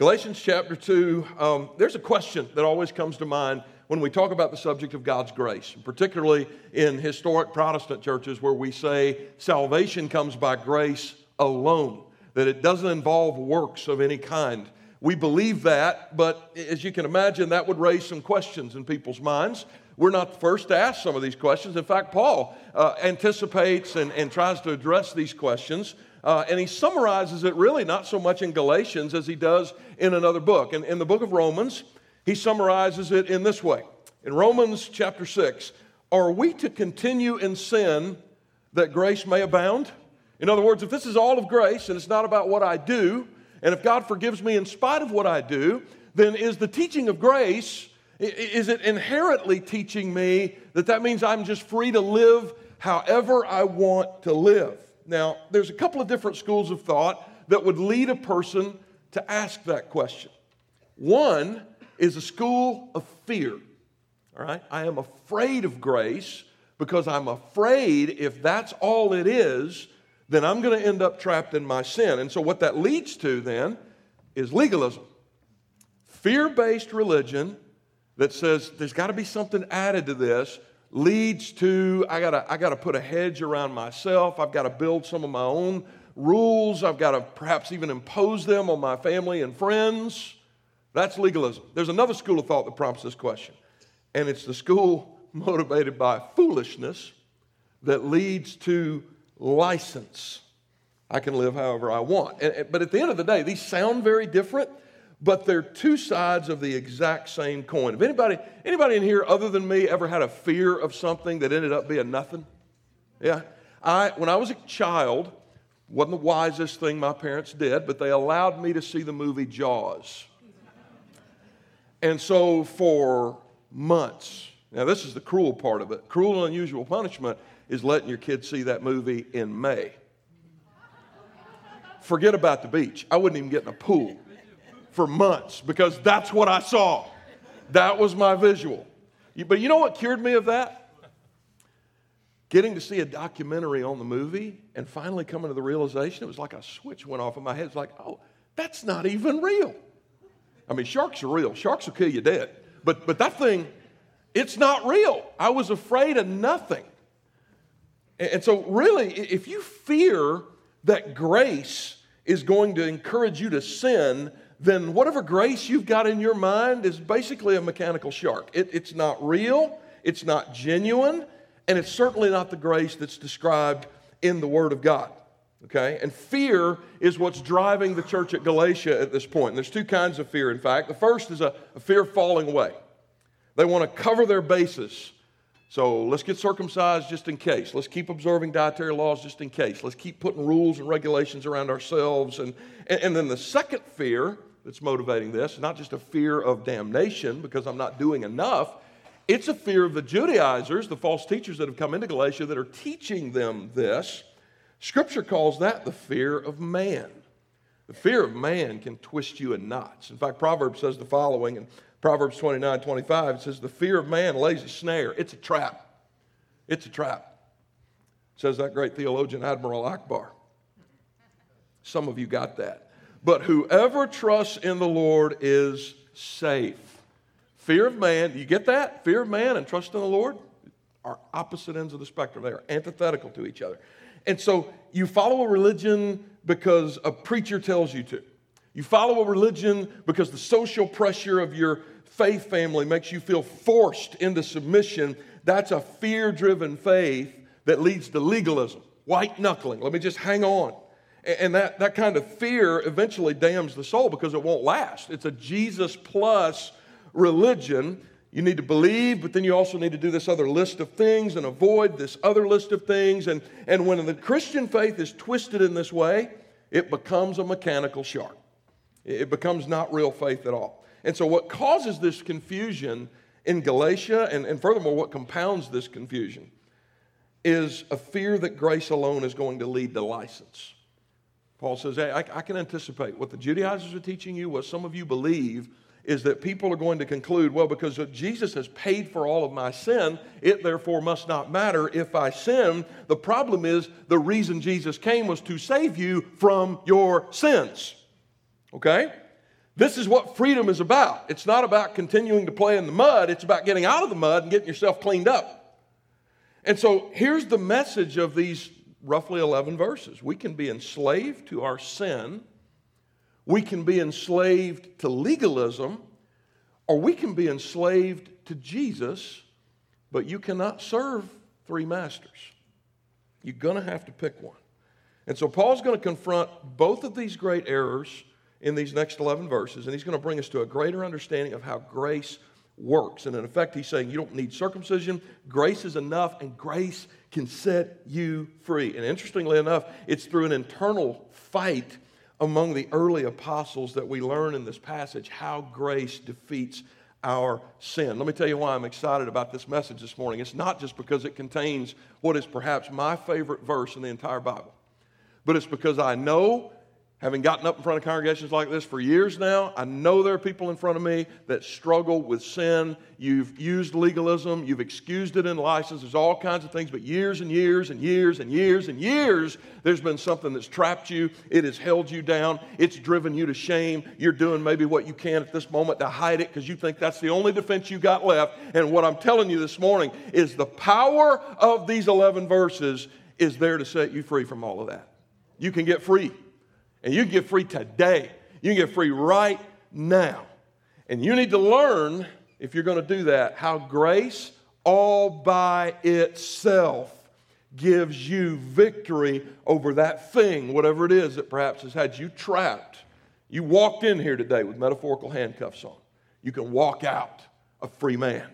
Galatians chapter 2, um, there's a question that always comes to mind when we talk about the subject of God's grace, particularly in historic Protestant churches where we say salvation comes by grace alone, that it doesn't involve works of any kind. We believe that, but as you can imagine, that would raise some questions in people's minds. We're not the first to ask some of these questions. In fact, Paul uh, anticipates and, and tries to address these questions uh, and he summarizes it really not so much in Galatians as he does in another book. And in the book of Romans, he summarizes it in this way In Romans chapter 6, are we to continue in sin that grace may abound? In other words, if this is all of grace and it's not about what I do, and if God forgives me in spite of what I do, then is the teaching of grace, is it inherently teaching me that that means I'm just free to live however I want to live? Now, there's a couple of different schools of thought that would lead a person to ask that question. One is a school of fear. All right? I am afraid of grace because I'm afraid if that's all it is, then I'm going to end up trapped in my sin. And so, what that leads to then is legalism fear based religion that says there's got to be something added to this leads to I gotta, I gotta put a hedge around myself. I've got to build some of my own rules. I've got to perhaps even impose them on my family and friends. That's legalism. There's another school of thought that prompts this question, and it's the school motivated by foolishness that leads to license. I can live however I want. But at the end of the day, these sound very different but they're two sides of the exact same coin. If anybody, anybody in here other than me ever had a fear of something that ended up being nothing? Yeah. I, when I was a child, wasn't the wisest thing my parents did, but they allowed me to see the movie Jaws. And so for months, now this is the cruel part of it. Cruel and unusual punishment is letting your kids see that movie in May. Forget about the beach. I wouldn't even get in a pool for months because that's what I saw. That was my visual. But you know what cured me of that? Getting to see a documentary on the movie and finally coming to the realization, it was like a switch went off in my head. It's like, oh, that's not even real. I mean, sharks are real. Sharks will kill you dead. But, but that thing, it's not real. I was afraid of nothing. And so, really, if you fear that grace is going to encourage you to sin, then whatever grace you've got in your mind is basically a mechanical shark. It, it's not real, it's not genuine, and it's certainly not the grace that's described in the Word of God. Okay? And fear is what's driving the church at Galatia at this point. And there's two kinds of fear, in fact. The first is a, a fear of falling away. They want to cover their bases. So let's get circumcised just in case. Let's keep observing dietary laws just in case. Let's keep putting rules and regulations around ourselves. And, and, and then the second fear that's motivating this, not just a fear of damnation because I'm not doing enough. It's a fear of the Judaizers, the false teachers that have come into Galatia that are teaching them this. Scripture calls that the fear of man. The fear of man can twist you in knots. In fact, Proverbs says the following in Proverbs 29 25, it says, The fear of man lays a snare. It's a trap. It's a trap. Says that great theologian Admiral Ackbar. Some of you got that. But whoever trusts in the Lord is safe. Fear of man, you get that? Fear of man and trust in the Lord are opposite ends of the spectrum. They are antithetical to each other. And so you follow a religion because a preacher tells you to. You follow a religion because the social pressure of your faith family makes you feel forced into submission. That's a fear driven faith that leads to legalism, white knuckling. Let me just hang on. And that, that kind of fear eventually damns the soul because it won't last. It's a Jesus plus religion. You need to believe, but then you also need to do this other list of things and avoid this other list of things. And, and when the Christian faith is twisted in this way, it becomes a mechanical shark. It becomes not real faith at all. And so, what causes this confusion in Galatia, and, and furthermore, what compounds this confusion, is a fear that grace alone is going to lead to license. Paul says, hey, I, I can anticipate what the Judaizers are teaching you, what some of you believe, is that people are going to conclude, well, because Jesus has paid for all of my sin, it therefore must not matter if I sin. The problem is the reason Jesus came was to save you from your sins. Okay? This is what freedom is about. It's not about continuing to play in the mud, it's about getting out of the mud and getting yourself cleaned up. And so here's the message of these roughly 11 verses we can be enslaved to our sin, we can be enslaved to legalism, or we can be enslaved to Jesus, but you cannot serve three masters. You're going to have to pick one. And so Paul's going to confront both of these great errors in these next 11 verses, and he's going to bring us to a greater understanding of how grace works. And in effect, he's saying you don't need circumcision, grace is enough, and grace can set you free. And interestingly enough, it's through an internal fight among the early apostles that we learn in this passage how grace defeats our sin. Let me tell you why I'm excited about this message this morning. It's not just because it contains what is perhaps my favorite verse in the entire Bible, but it's because I know Having gotten up in front of congregations like this for years now, I know there are people in front of me that struggle with sin. You've used legalism, you've excused it in license, there's all kinds of things, but years and years and years and years and years, there's been something that's trapped you. It has held you down, it's driven you to shame. You're doing maybe what you can at this moment to hide it because you think that's the only defense you got left. And what I'm telling you this morning is the power of these 11 verses is there to set you free from all of that. You can get free. And you can get free today. You can get free right now. And you need to learn, if you're going to do that, how grace all by itself gives you victory over that thing, whatever it is that perhaps has had you trapped. You walked in here today with metaphorical handcuffs on. You can walk out a free man,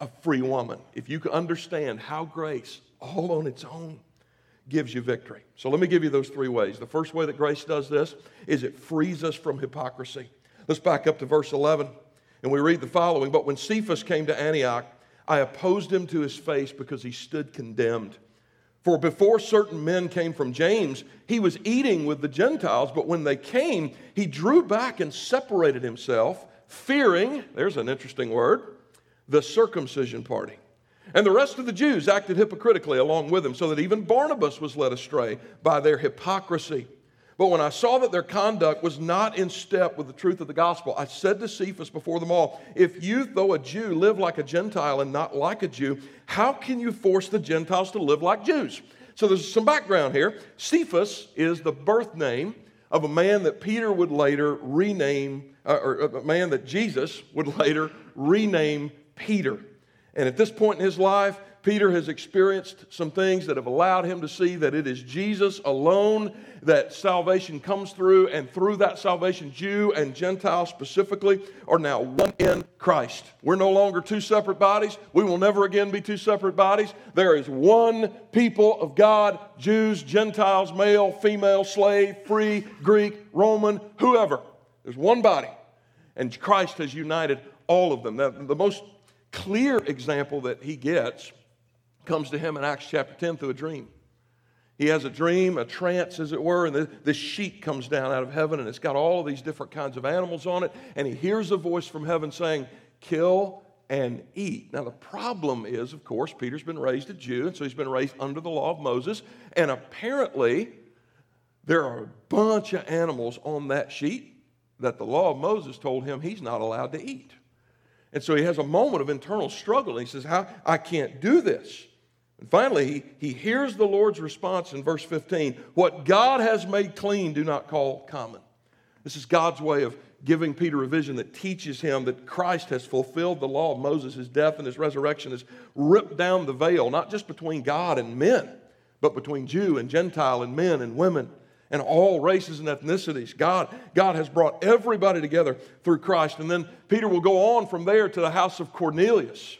a free woman, if you can understand how grace, all on its own, gives you victory. So let me give you those three ways. The first way that grace does this is it frees us from hypocrisy. Let's back up to verse 11 and we read the following But when Cephas came to Antioch, I opposed him to his face because he stood condemned. For before certain men came from James, he was eating with the Gentiles, but when they came, he drew back and separated himself, fearing, there's an interesting word, the circumcision party. And the rest of the Jews acted hypocritically along with him, so that even Barnabas was led astray by their hypocrisy. But when I saw that their conduct was not in step with the truth of the gospel, I said to Cephas before them all, If you, though a Jew, live like a Gentile and not like a Jew, how can you force the Gentiles to live like Jews? So there's some background here. Cephas is the birth name of a man that Peter would later rename, uh, or a man that Jesus would later rename Peter. And at this point in his life, Peter has experienced some things that have allowed him to see that it is Jesus alone that salvation comes through, and through that salvation, Jew and Gentile specifically are now one in Christ. We're no longer two separate bodies. We will never again be two separate bodies. There is one people of God Jews, Gentiles, male, female, slave, free, Greek, Roman, whoever. There's one body, and Christ has united all of them. Now, the most clear example that he gets comes to him in Acts chapter 10 through a dream. He has a dream, a trance, as it were, and the, this sheet comes down out of heaven, and it's got all of these different kinds of animals on it. And he hears a voice from heaven saying, Kill and eat. Now, the problem is, of course, Peter's been raised a Jew, and so he's been raised under the law of Moses. And apparently, there are a bunch of animals on that sheet that the law of Moses told him he's not allowed to eat. And so he has a moment of internal struggle. He says, How I can't do this. And finally, he, he hears the Lord's response in verse 15 What God has made clean, do not call common. This is God's way of giving Peter a vision that teaches him that Christ has fulfilled the law of Moses. His death and his resurrection has ripped down the veil, not just between God and men, but between Jew and Gentile and men and women and all races and ethnicities. God, God has brought everybody together through Christ. And then Peter will go on from there to the house of Cornelius,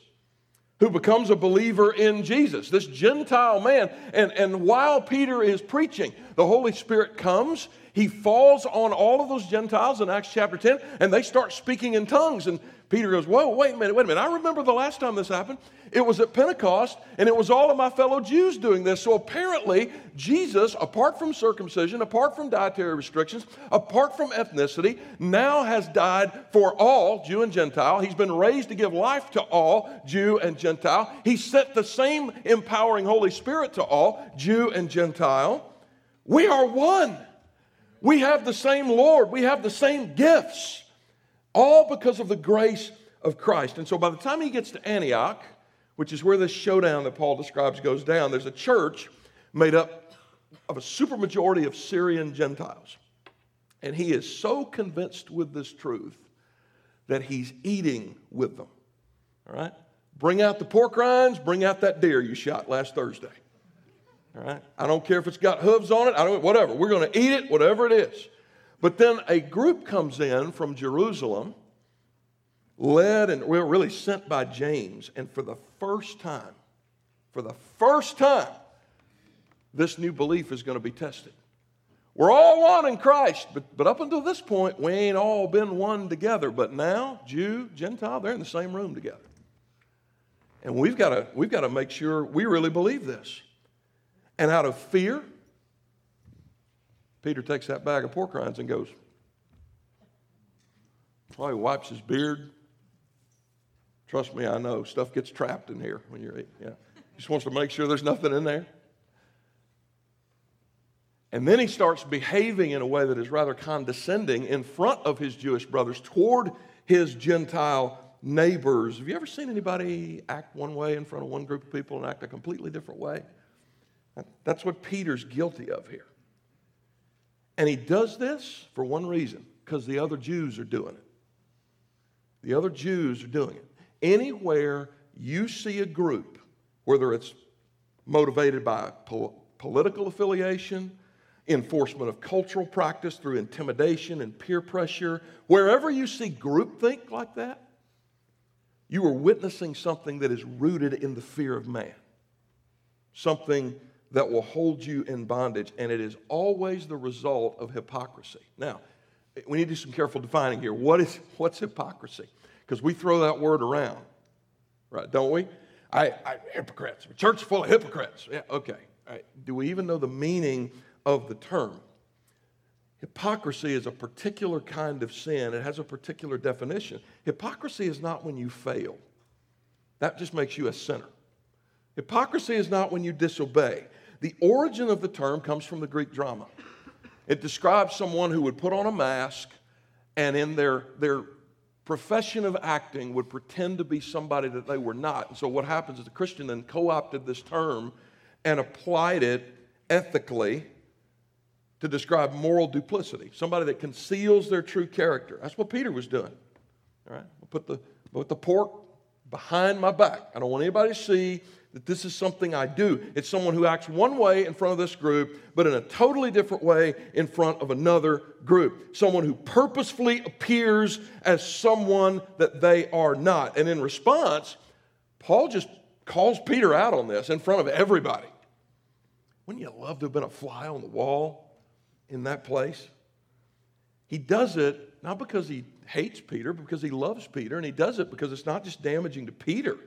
who becomes a believer in Jesus, this Gentile man. And, and while Peter is preaching, the Holy Spirit comes. He falls on all of those Gentiles in Acts chapter 10, and they start speaking in tongues. And Peter goes, Whoa, wait a minute, wait a minute. I remember the last time this happened. It was at Pentecost, and it was all of my fellow Jews doing this. So apparently, Jesus, apart from circumcision, apart from dietary restrictions, apart from ethnicity, now has died for all, Jew and Gentile. He's been raised to give life to all, Jew and Gentile. He sent the same empowering Holy Spirit to all, Jew and Gentile. We are one. We have the same Lord. We have the same gifts. All because of the grace of Christ. And so by the time he gets to Antioch, which is where this showdown that Paul describes goes down, there's a church made up of a supermajority of Syrian Gentiles. And he is so convinced with this truth that he's eating with them. All right? Bring out the pork rinds, bring out that deer you shot last Thursday. All right? I don't care if it's got hooves on it, I don't whatever. We're going to eat it, whatever it is. But then a group comes in from Jerusalem, led and well, really sent by James. And for the first time, for the first time, this new belief is going to be tested. We're all one in Christ, but, but up until this point, we ain't all been one together. But now, Jew, Gentile, they're in the same room together. And we've got to, we've got to make sure we really believe this. And out of fear, Peter takes that bag of pork rinds and goes. Oh, he wipes his beard. Trust me, I know stuff gets trapped in here when you're eating. Yeah. He just wants to make sure there's nothing in there. And then he starts behaving in a way that is rather condescending in front of his Jewish brothers toward his Gentile neighbors. Have you ever seen anybody act one way in front of one group of people and act a completely different way? That's what Peter's guilty of here. And he does this for one reason because the other Jews are doing it. The other Jews are doing it. Anywhere you see a group, whether it's motivated by pol- political affiliation, enforcement of cultural practice through intimidation and peer pressure, wherever you see groupthink like that, you are witnessing something that is rooted in the fear of man. Something that will hold you in bondage, and it is always the result of hypocrisy. Now, we need to do some careful defining here. What is what's hypocrisy? Because we throw that word around, right? Don't we? I, I hypocrites. The church is full of hypocrites. Yeah, okay. Do we even know the meaning of the term? Hypocrisy is a particular kind of sin. It has a particular definition. Hypocrisy is not when you fail. That just makes you a sinner. Hypocrisy is not when you disobey. The origin of the term comes from the Greek drama. It describes someone who would put on a mask and in their, their profession of acting would pretend to be somebody that they were not. And so what happens is the Christian then co-opted this term and applied it ethically to describe moral duplicity, somebody that conceals their true character. That's what Peter was doing. All right, we'll put the, put the pork behind my back. I don't want anybody to see that this is something I do. It's someone who acts one way in front of this group, but in a totally different way in front of another group. Someone who purposefully appears as someone that they are not. And in response, Paul just calls Peter out on this in front of everybody. Wouldn't you love to have been a fly on the wall in that place? He does it not because he hates Peter, because he loves Peter, and he does it because it's not just damaging to Peter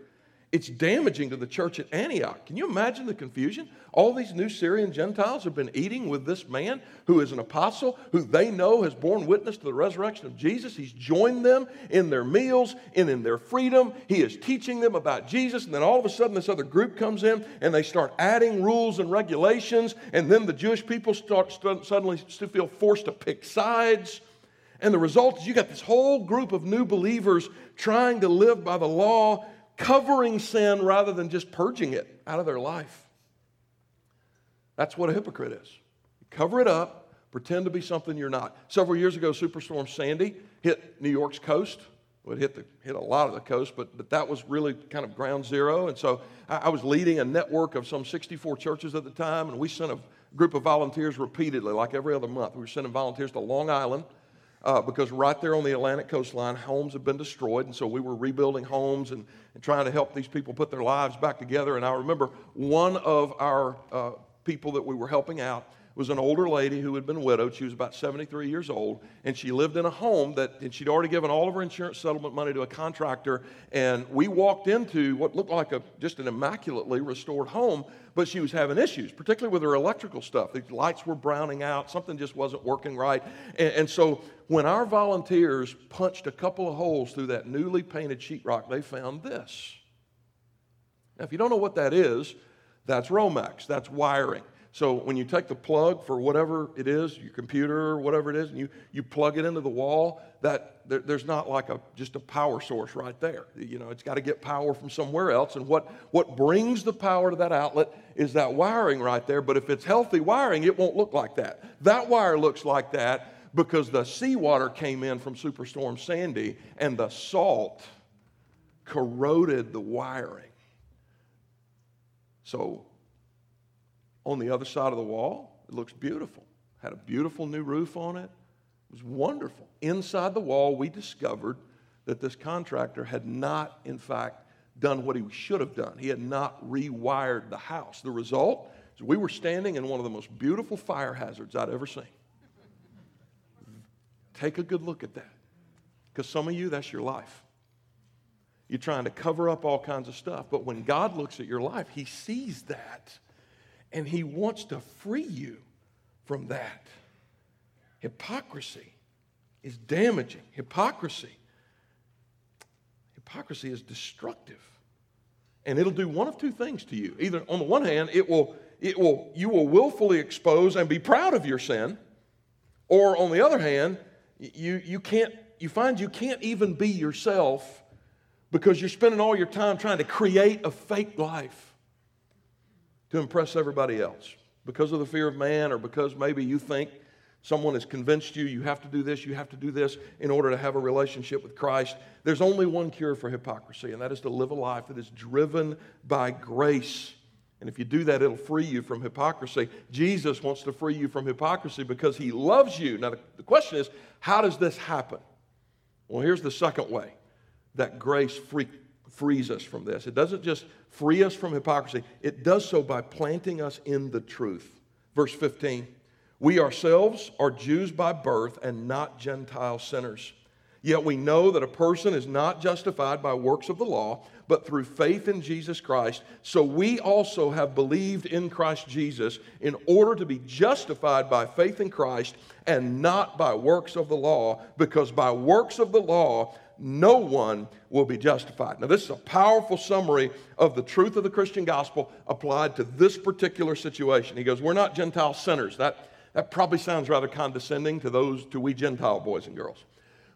it's damaging to the church at Antioch. Can you imagine the confusion? All these new Syrian Gentiles have been eating with this man who is an apostle, who they know has borne witness to the resurrection of Jesus. He's joined them in their meals and in their freedom. He is teaching them about Jesus. And then all of a sudden, this other group comes in and they start adding rules and regulations. And then the Jewish people start suddenly to feel forced to pick sides. And the result is you got this whole group of new believers trying to live by the law covering sin rather than just purging it out of their life. That's what a hypocrite is. You cover it up, pretend to be something you're not. Several years ago, Superstorm Sandy hit New York's coast. It hit, the, hit a lot of the coast, but, but that was really kind of ground zero. And so I, I was leading a network of some 64 churches at the time, and we sent a group of volunteers repeatedly, like every other month. We were sending volunteers to Long Island uh, because right there on the Atlantic coastline, homes have been destroyed. And so we were rebuilding homes and, and trying to help these people put their lives back together. And I remember one of our uh, people that we were helping out was an older lady who had been widowed. She was about 73 years old, and she lived in a home that, and she'd already given all of her insurance settlement money to a contractor. And we walked into what looked like a, just an immaculately restored home, but she was having issues, particularly with her electrical stuff. The lights were browning out, something just wasn't working right. And, and so when our volunteers punched a couple of holes through that newly painted sheetrock, they found this. Now, if you don't know what that is, that's Romex, that's wiring. So when you take the plug for whatever it is, your computer or whatever it is, and you, you plug it into the wall, that there, there's not like a just a power source right there. You know, it's got to get power from somewhere else. And what, what brings the power to that outlet is that wiring right there. But if it's healthy wiring, it won't look like that. That wire looks like that because the seawater came in from Superstorm Sandy and the salt corroded the wiring. So on the other side of the wall. It looks beautiful. Had a beautiful new roof on it. It was wonderful. Inside the wall, we discovered that this contractor had not, in fact, done what he should have done. He had not rewired the house. The result is we were standing in one of the most beautiful fire hazards I'd ever seen. Take a good look at that. Because some of you, that's your life. You're trying to cover up all kinds of stuff. But when God looks at your life, He sees that and He wants to free you from that. Hypocrisy is damaging. Hypocrisy. Hypocrisy is destructive. And it'll do one of two things to you. Either on the one hand, it will, it will, you will willfully expose and be proud of your sin, or on the other hand, you, you can't you find you can't even be yourself because you're spending all your time trying to create a fake life to impress everybody else because of the fear of man or because maybe you think someone has convinced you you have to do this, you have to do this in order to have a relationship with Christ. There's only one cure for hypocrisy, and that is to live a life that is driven by grace. And if you do that, it'll free you from hypocrisy. Jesus wants to free you from hypocrisy because he loves you. Now, the question is, how does this happen? Well, here's the second way that grace free, frees us from this. It doesn't just free us from hypocrisy, it does so by planting us in the truth. Verse 15 We ourselves are Jews by birth and not Gentile sinners. Yet we know that a person is not justified by works of the law, but through faith in Jesus Christ. So we also have believed in Christ Jesus in order to be justified by faith in Christ and not by works of the law, because by works of the law, no one will be justified. Now, this is a powerful summary of the truth of the Christian gospel applied to this particular situation. He goes, We're not Gentile sinners. That, that probably sounds rather condescending to those, to we Gentile boys and girls.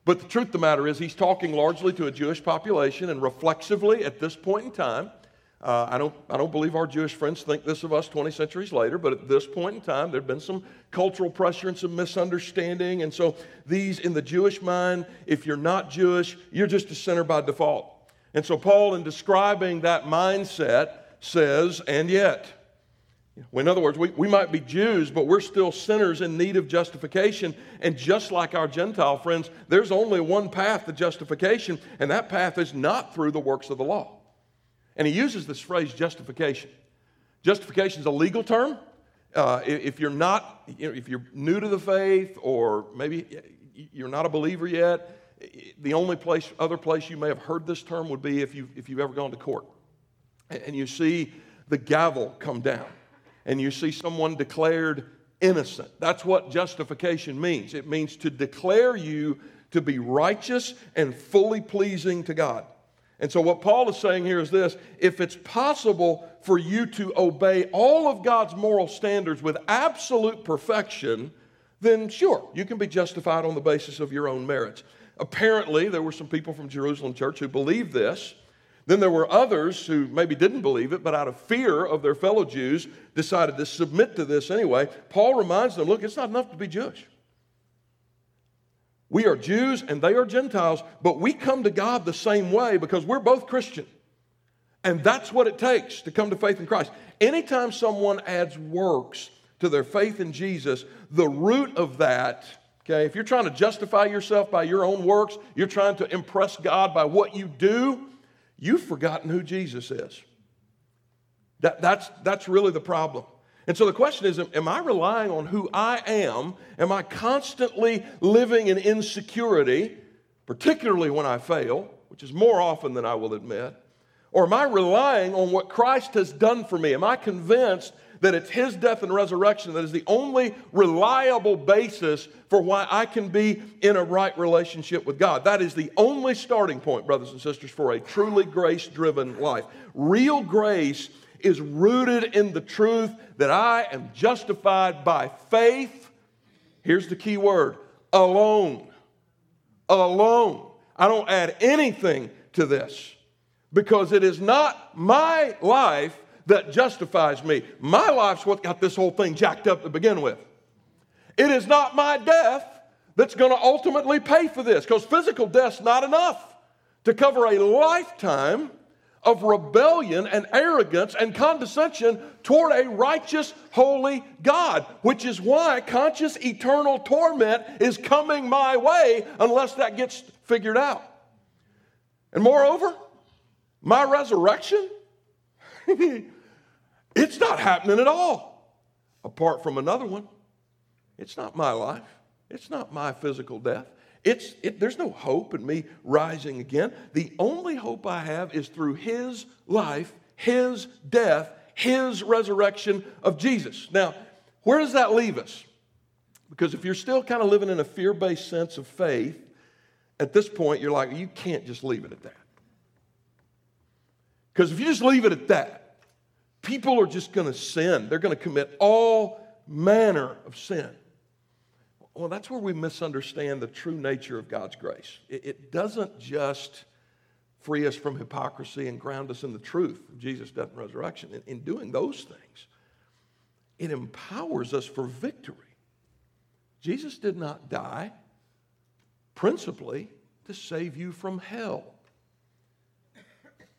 But the truth of the matter is, he's talking largely to a Jewish population, and reflexively at this point in time, uh, I, don't, I don't believe our Jewish friends think this of us 20 centuries later, but at this point in time, there had been some cultural pressure and some misunderstanding. And so, these in the Jewish mind, if you're not Jewish, you're just a sinner by default. And so, Paul, in describing that mindset, says, and yet. In other words, we, we might be Jews, but we're still sinners in need of justification. And just like our Gentile friends, there's only one path to justification, and that path is not through the works of the law. And he uses this phrase justification. Justification is a legal term. Uh, if you're not, you know, if you're new to the faith, or maybe you're not a believer yet, the only place, other place you may have heard this term would be if, you, if you've ever gone to court and you see the gavel come down and you see someone declared innocent. That's what justification means. It means to declare you to be righteous and fully pleasing to God. And so, what Paul is saying here is this if it's possible for you to obey all of God's moral standards with absolute perfection, then sure, you can be justified on the basis of your own merits. Apparently, there were some people from Jerusalem church who believed this. Then there were others who maybe didn't believe it, but out of fear of their fellow Jews, decided to submit to this anyway. Paul reminds them look, it's not enough to be Jewish. We are Jews and they are Gentiles, but we come to God the same way because we're both Christian. And that's what it takes to come to faith in Christ. Anytime someone adds works to their faith in Jesus, the root of that Okay, if you're trying to justify yourself by your own works, you're trying to impress God by what you do, you've forgotten who Jesus is. That, that's, that's really the problem. And so the question is Am I relying on who I am? Am I constantly living in insecurity, particularly when I fail, which is more often than I will admit? Or am I relying on what Christ has done for me? Am I convinced that it's His death and resurrection that is the only reliable basis for why I can be in a right relationship with God? That is the only starting point, brothers and sisters, for a truly grace driven life. Real grace is rooted in the truth that I am justified by faith. Here's the key word alone. Alone. I don't add anything to this because it is not my life that justifies me. My life's what got this whole thing jacked up to begin with. It is not my death that's going to ultimately pay for this because physical death's not enough to cover a lifetime of rebellion and arrogance and condescension toward a righteous, holy God, which is why conscious eternal torment is coming my way unless that gets figured out. And moreover, my resurrection, it's not happening at all, apart from another one. It's not my life, it's not my physical death. It's, it, there's no hope in me rising again. The only hope I have is through His life, His death, His resurrection of Jesus. Now, where does that leave us? Because if you're still kind of living in a fear based sense of faith, at this point, you're like, you can't just leave it at that. Because if you just leave it at that, people are just going to sin. They're going to commit all manner of sin. Well, that's where we misunderstand the true nature of God's grace. It, it doesn't just free us from hypocrisy and ground us in the truth of Jesus' death and resurrection. In, in doing those things, it empowers us for victory. Jesus did not die principally to save you from hell.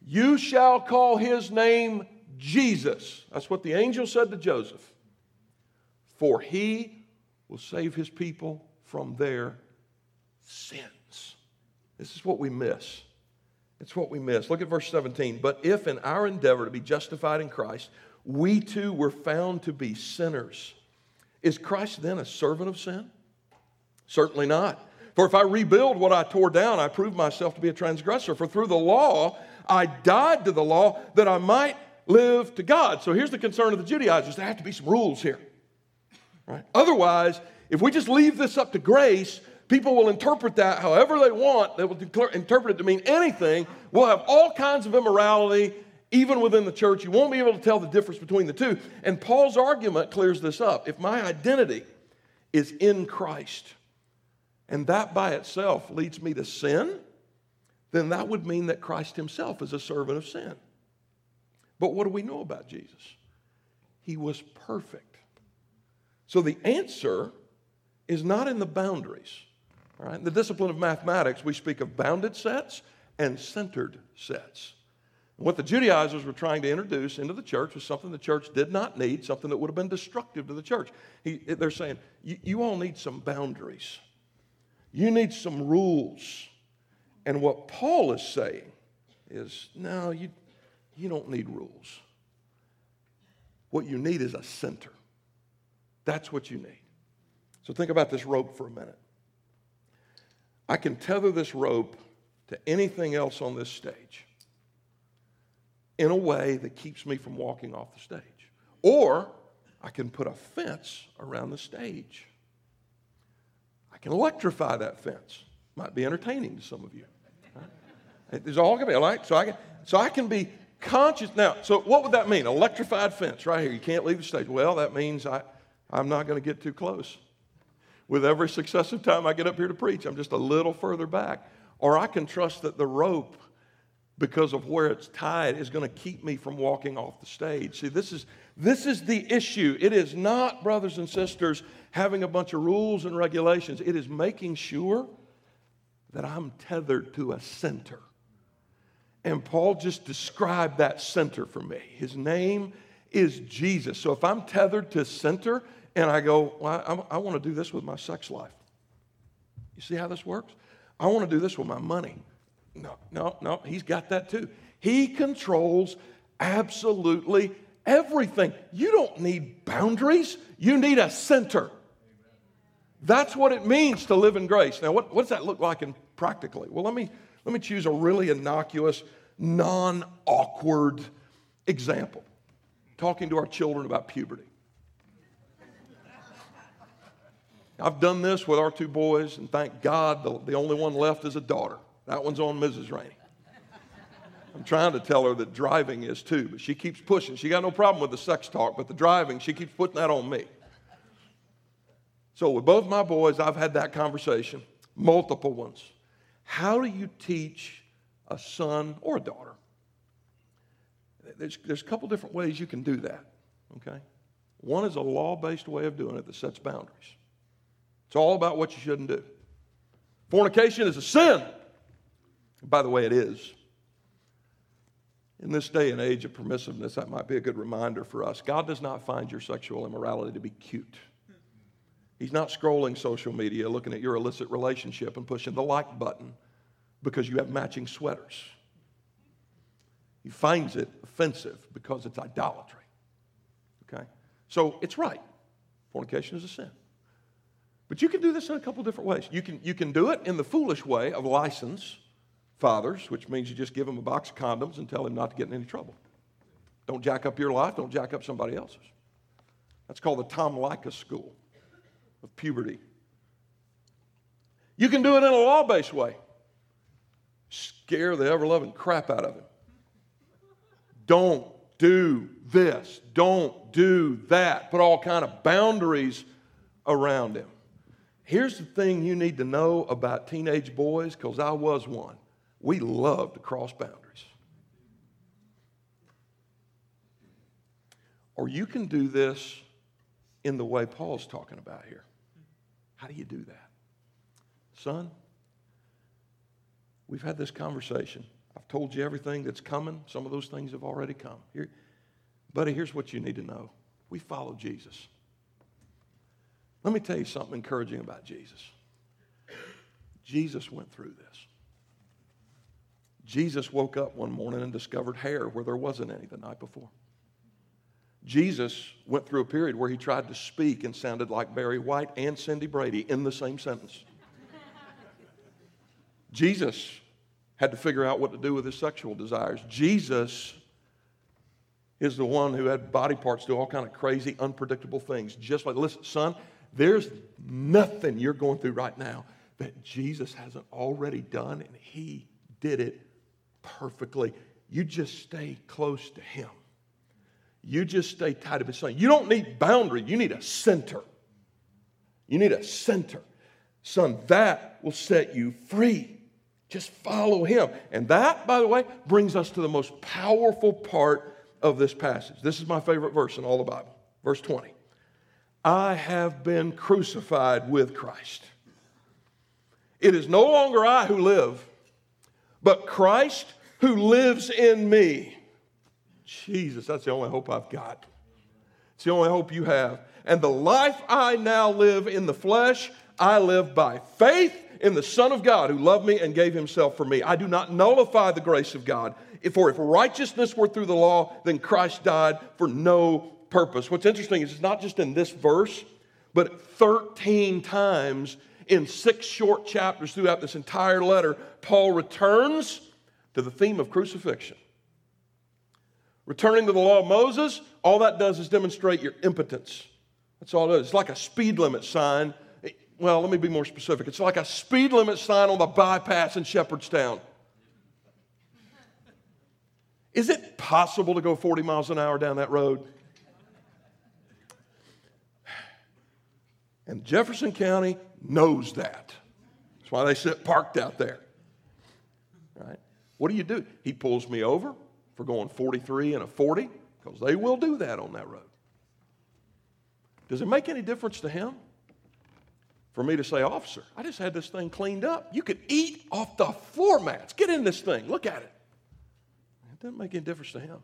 You shall call his name Jesus. That's what the angel said to Joseph. For he will save his people from their sins. This is what we miss. It's what we miss. Look at verse 17. But if in our endeavor to be justified in Christ, we too were found to be sinners, is Christ then a servant of sin? Certainly not. For if I rebuild what I tore down, I prove myself to be a transgressor. For through the law, I died to the law that I might live to God. So here's the concern of the Judaizers there have to be some rules here. Right? Otherwise, if we just leave this up to grace, people will interpret that however they want. They will declare, interpret it to mean anything. We'll have all kinds of immorality, even within the church. You won't be able to tell the difference between the two. And Paul's argument clears this up. If my identity is in Christ, and that by itself leads me to sin, then that would mean that Christ himself is a servant of sin. But what do we know about Jesus? He was perfect. So the answer is not in the boundaries. All right? In the discipline of mathematics, we speak of bounded sets and centered sets. What the Judaizers were trying to introduce into the church was something the church did not need, something that would have been destructive to the church. He, they're saying, you all need some boundaries, you need some rules. And what Paul is saying is, no, you, you don't need rules. What you need is a center. That's what you need. So think about this rope for a minute. I can tether this rope to anything else on this stage in a way that keeps me from walking off the stage. Or I can put a fence around the stage. I can electrify that fence. Might be entertaining to some of you. Right? There's all gonna be like so I can so I can be conscious now. So what would that mean? Electrified fence right here. You can't leave the stage. Well, that means I I'm not going to get too close. With every successive time I get up here to preach, I'm just a little further back. Or I can trust that the rope, because of where it's tied, is going to keep me from walking off the stage. See, this is, this is the issue. It is not, brothers and sisters, having a bunch of rules and regulations, it is making sure that I'm tethered to a center. And Paul just described that center for me. His name is Jesus. So if I'm tethered to center, and I go, well, I, I want to do this with my sex life. You see how this works? I want to do this with my money. No, no, no, he's got that too. He controls absolutely everything. You don't need boundaries, you need a center. That's what it means to live in grace. Now, what, what does that look like in practically? Well, let me, let me choose a really innocuous, non awkward example. Talking to our children about puberty. I've done this with our two boys, and thank God the, the only one left is a daughter. That one's on Mrs. Rainey. I'm trying to tell her that driving is too, but she keeps pushing. She got no problem with the sex talk, but the driving, she keeps putting that on me. So, with both my boys, I've had that conversation, multiple ones. How do you teach a son or a daughter? There's, there's a couple different ways you can do that, okay? One is a law based way of doing it that sets boundaries. It's all about what you shouldn't do. Fornication is a sin. By the way, it is. In this day and age of permissiveness, that might be a good reminder for us. God does not find your sexual immorality to be cute. He's not scrolling social media, looking at your illicit relationship and pushing the like button because you have matching sweaters. He finds it offensive because it's idolatry. Okay? So it's right. Fornication is a sin. But you can do this in a couple different ways. You can, you can do it in the foolish way of license fathers, which means you just give them a box of condoms and tell them not to get in any trouble. Don't jack up your life, don't jack up somebody else's. That's called the Tom Leykis School of puberty. You can do it in a law based way. Scare the ever loving crap out of him. Don't do this. Don't do that. Put all kind of boundaries around him. Here's the thing you need to know about teenage boys, because I was one. We love to cross boundaries. Or you can do this in the way Paul's talking about here. How do you do that? Son, we've had this conversation. I've told you everything that's coming. Some of those things have already come. Here, buddy, here's what you need to know. We follow Jesus. Let me tell you something encouraging about Jesus. Jesus went through this. Jesus woke up one morning and discovered hair where there wasn't any the night before. Jesus went through a period where he tried to speak and sounded like Barry White and Cindy Brady in the same sentence. Jesus had to figure out what to do with his sexual desires. Jesus is the one who had body parts do all kind of crazy, unpredictable things. Just like, listen, son, there's nothing you're going through right now that Jesus hasn't already done, and he did it perfectly. You just stay close to him. You just stay tight to his son. You don't need boundary, you need a center. You need a center. Son, that will set you free. Just follow him. And that, by the way, brings us to the most powerful part of this passage. This is my favorite verse in all the Bible. Verse 20. I have been crucified with Christ. It is no longer I who live, but Christ who lives in me. Jesus, that's the only hope I've got. It's the only hope you have. And the life I now live in the flesh, I live by faith in the Son of God who loved me and gave himself for me. I do not nullify the grace of God. For if righteousness were through the law, then Christ died for no purpose. What's interesting is it's not just in this verse, but 13 times in six short chapters throughout this entire letter, Paul returns to the theme of crucifixion. Returning to the law of Moses, all that does is demonstrate your impotence. That's all it is. It's like a speed limit sign. Well, let me be more specific. It's like a speed limit sign on the bypass in Shepherdstown. Is it possible to go 40 miles an hour down that road? And Jefferson County knows that. That's why they sit parked out there. Right? What do you do? He pulls me over for going 43 and a 40 because they will do that on that road. Does it make any difference to him for me to say, Officer, I just had this thing cleaned up? You could eat off the floor mats. Get in this thing. Look at it. It doesn't make any difference to him.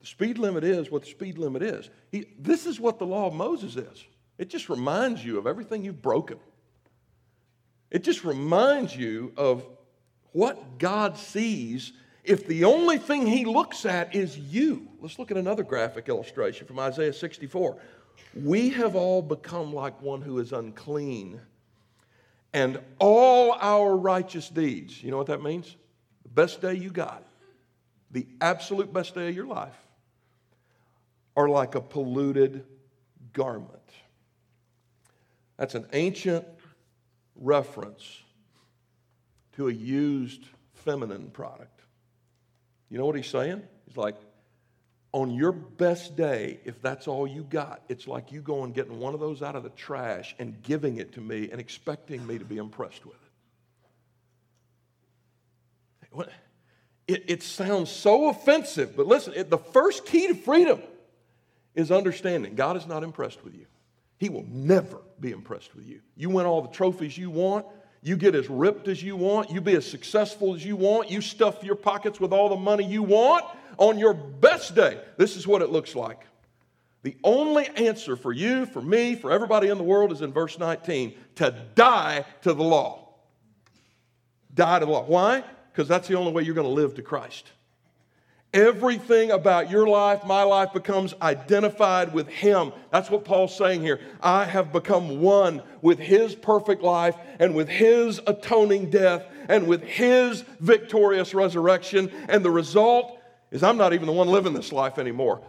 The speed limit is what the speed limit is. He, this is what the law of Moses is. It just reminds you of everything you've broken. It just reminds you of what God sees if the only thing he looks at is you. Let's look at another graphic illustration from Isaiah 64. We have all become like one who is unclean, and all our righteous deeds, you know what that means? The best day you got, the absolute best day of your life, are like a polluted garment. That's an ancient reference to a used feminine product. You know what he's saying? He's like, on your best day, if that's all you got, it's like you going getting one of those out of the trash and giving it to me and expecting me to be impressed with it. It, it sounds so offensive, but listen, it, the first key to freedom is understanding God is not impressed with you. He will never be impressed with you. You win all the trophies you want. You get as ripped as you want. You be as successful as you want. You stuff your pockets with all the money you want. On your best day, this is what it looks like. The only answer for you, for me, for everybody in the world is in verse 19 to die to the law. Die to the law. Why? Because that's the only way you're going to live to Christ. Everything about your life, my life, becomes identified with Him. That's what Paul's saying here. I have become one with His perfect life and with His atoning death and with His victorious resurrection. And the result is I'm not even the one living this life anymore.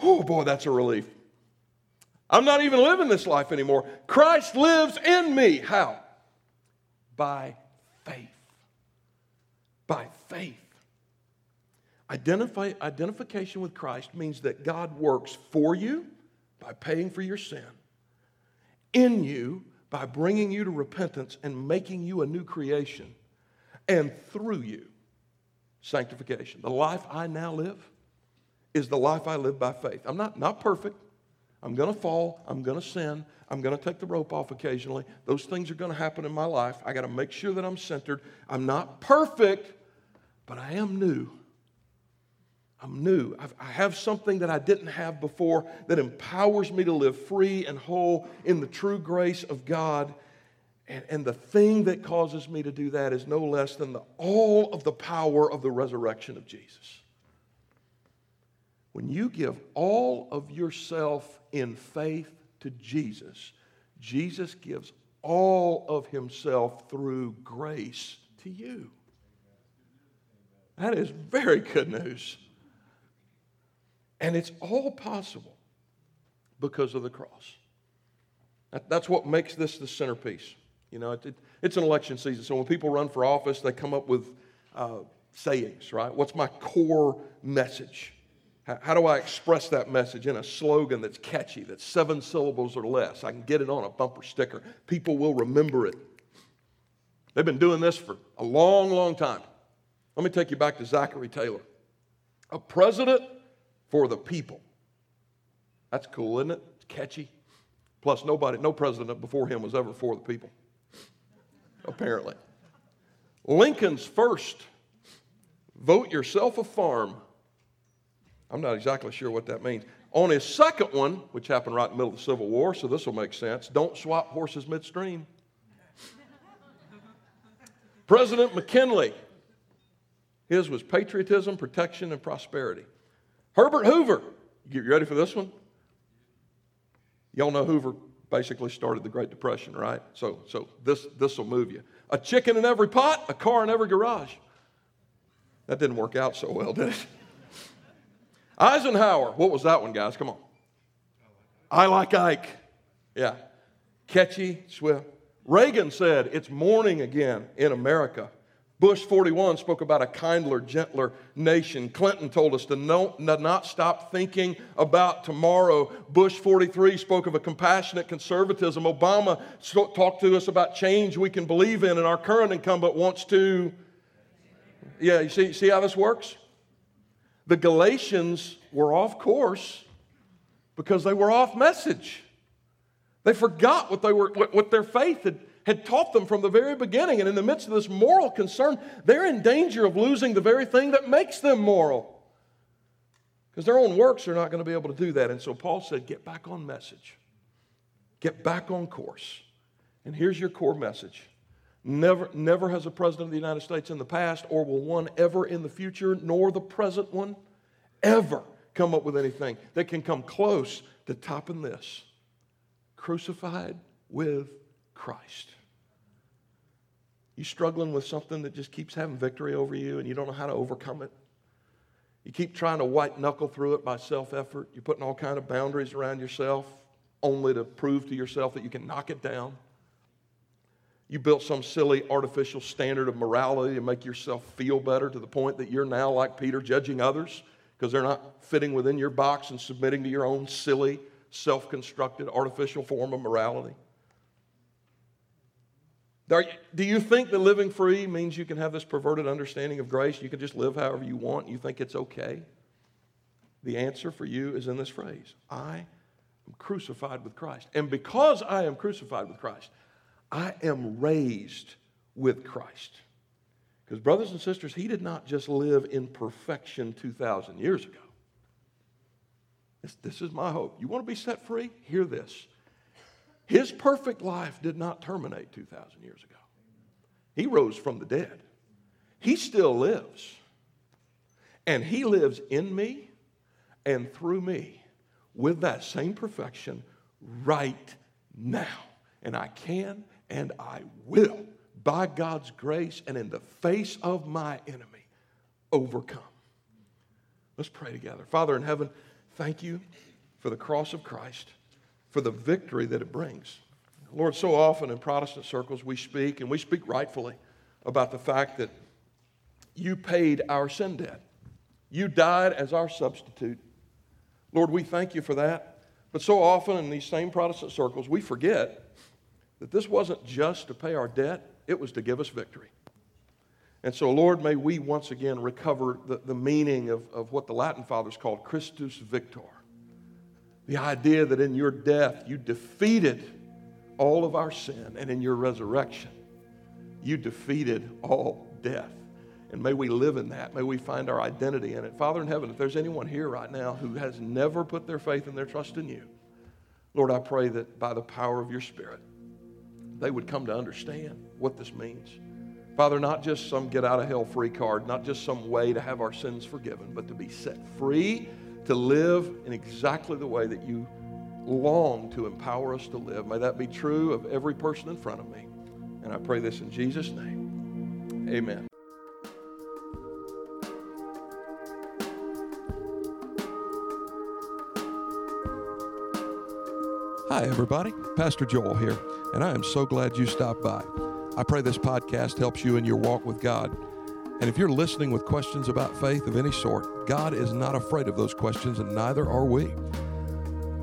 Oh, boy, that's a relief. I'm not even living this life anymore. Christ lives in me. How? By faith. By faith. Identify, identification with Christ means that God works for you by paying for your sin, in you by bringing you to repentance and making you a new creation, and through you, sanctification. The life I now live is the life I live by faith. I'm not, not perfect. I'm going to fall. I'm going to sin. I'm going to take the rope off occasionally. Those things are going to happen in my life. I got to make sure that I'm centered. I'm not perfect, but I am new I'm new. I've, I have something that I didn't have before that empowers me to live free and whole in the true grace of God. And, and the thing that causes me to do that is no less than the, all of the power of the resurrection of Jesus. When you give all of yourself in faith to Jesus, Jesus gives all of himself through grace to you. That is very good news. And it's all possible because of the cross. That's what makes this the centerpiece. You know, it, it, it's an election season, so when people run for office, they come up with uh, sayings, right? What's my core message? How, how, do I express that message in a slogan that's catchy, that's seven syllables or less? I can get it on a bumper sticker. People will remember it. They've been doing this for a long, long time. Let me take you back to Zachary Taylor. A president for the people. That's cool, isn't it? It's catchy. Plus, nobody, no president before him was ever for the people, apparently. Lincoln's first vote yourself a farm. I'm not exactly sure what that means. On his second one, which happened right in the middle of the Civil War, so this will make sense don't swap horses midstream. President McKinley, his was patriotism, protection, and prosperity. Herbert Hoover. You ready for this one? Y'all know Hoover basically started the Great Depression, right? So, so this this will move you. A chicken in every pot, a car in every garage. That didn't work out so well, did it? Eisenhower. What was that one, guys? Come on. I like Ike. Yeah. Catchy, swift. Reagan said, It's morning again in America. Bush 41 spoke about a kindler, gentler nation. Clinton told us to no, not stop thinking about tomorrow. Bush 43 spoke of a compassionate conservatism. Obama talked to us about change we can believe in, and our current incumbent wants to. Yeah, you see, see how this works? The Galatians were off course because they were off message. They forgot what, they were, what, what their faith had had taught them from the very beginning. And in the midst of this moral concern, they're in danger of losing the very thing that makes them moral. Because their own works are not going to be able to do that. And so Paul said, get back on message, get back on course. And here's your core message Never, never has a president of the United States in the past, or will one ever in the future, nor the present one, ever come up with anything that can come close to topping this crucified with Christ. You struggling with something that just keeps having victory over you and you don't know how to overcome it? You keep trying to white knuckle through it by self effort. You're putting all kind of boundaries around yourself only to prove to yourself that you can knock it down. You built some silly artificial standard of morality to make yourself feel better to the point that you're now, like Peter, judging others because they're not fitting within your box and submitting to your own silly, self constructed, artificial form of morality. Do you think that living free means you can have this perverted understanding of grace? You can just live however you want you think it's okay? The answer for you is in this phrase I am crucified with Christ. And because I am crucified with Christ, I am raised with Christ. Because, brothers and sisters, he did not just live in perfection 2,000 years ago. This, this is my hope. You want to be set free? Hear this. His perfect life did not terminate 2,000 years ago. He rose from the dead. He still lives. And He lives in me and through me with that same perfection right now. And I can and I will, by God's grace and in the face of my enemy, overcome. Let's pray together. Father in heaven, thank you for the cross of Christ for the victory that it brings. Lord, so often in Protestant circles we speak, and we speak rightfully, about the fact that you paid our sin debt. You died as our substitute. Lord, we thank you for that. But so often in these same Protestant circles, we forget that this wasn't just to pay our debt, it was to give us victory. And so, Lord, may we once again recover the, the meaning of, of what the Latin fathers called Christus Victor the idea that in your death you defeated all of our sin, and in your resurrection you defeated all death. And may we live in that. May we find our identity in it. Father in heaven, if there's anyone here right now who has never put their faith and their trust in you, Lord, I pray that by the power of your Spirit, they would come to understand what this means. Father, not just some get out of hell free card, not just some way to have our sins forgiven, but to be set free to live in exactly the way that you long to empower us to live. May that be true of every person in front of me. And I pray this in Jesus' name. Amen. Hi, everybody. Pastor Joel here, and I am so glad you stopped by. I pray this podcast helps you in your walk with God. And if you're listening with questions about faith of any sort, God is not afraid of those questions, and neither are we.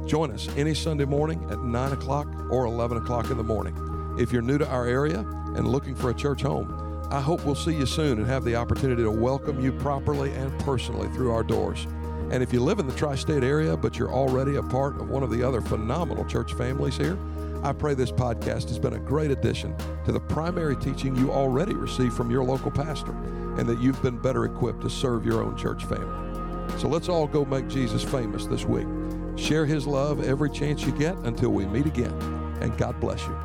Join us any Sunday morning at 9 o'clock or 11 o'clock in the morning. If you're new to our area and looking for a church home, I hope we'll see you soon and have the opportunity to welcome you properly and personally through our doors. And if you live in the tri state area, but you're already a part of one of the other phenomenal church families here, I pray this podcast has been a great addition to the primary teaching you already receive from your local pastor and that you've been better equipped to serve your own church family. So let's all go make Jesus famous this week. Share his love every chance you get until we meet again. And God bless you.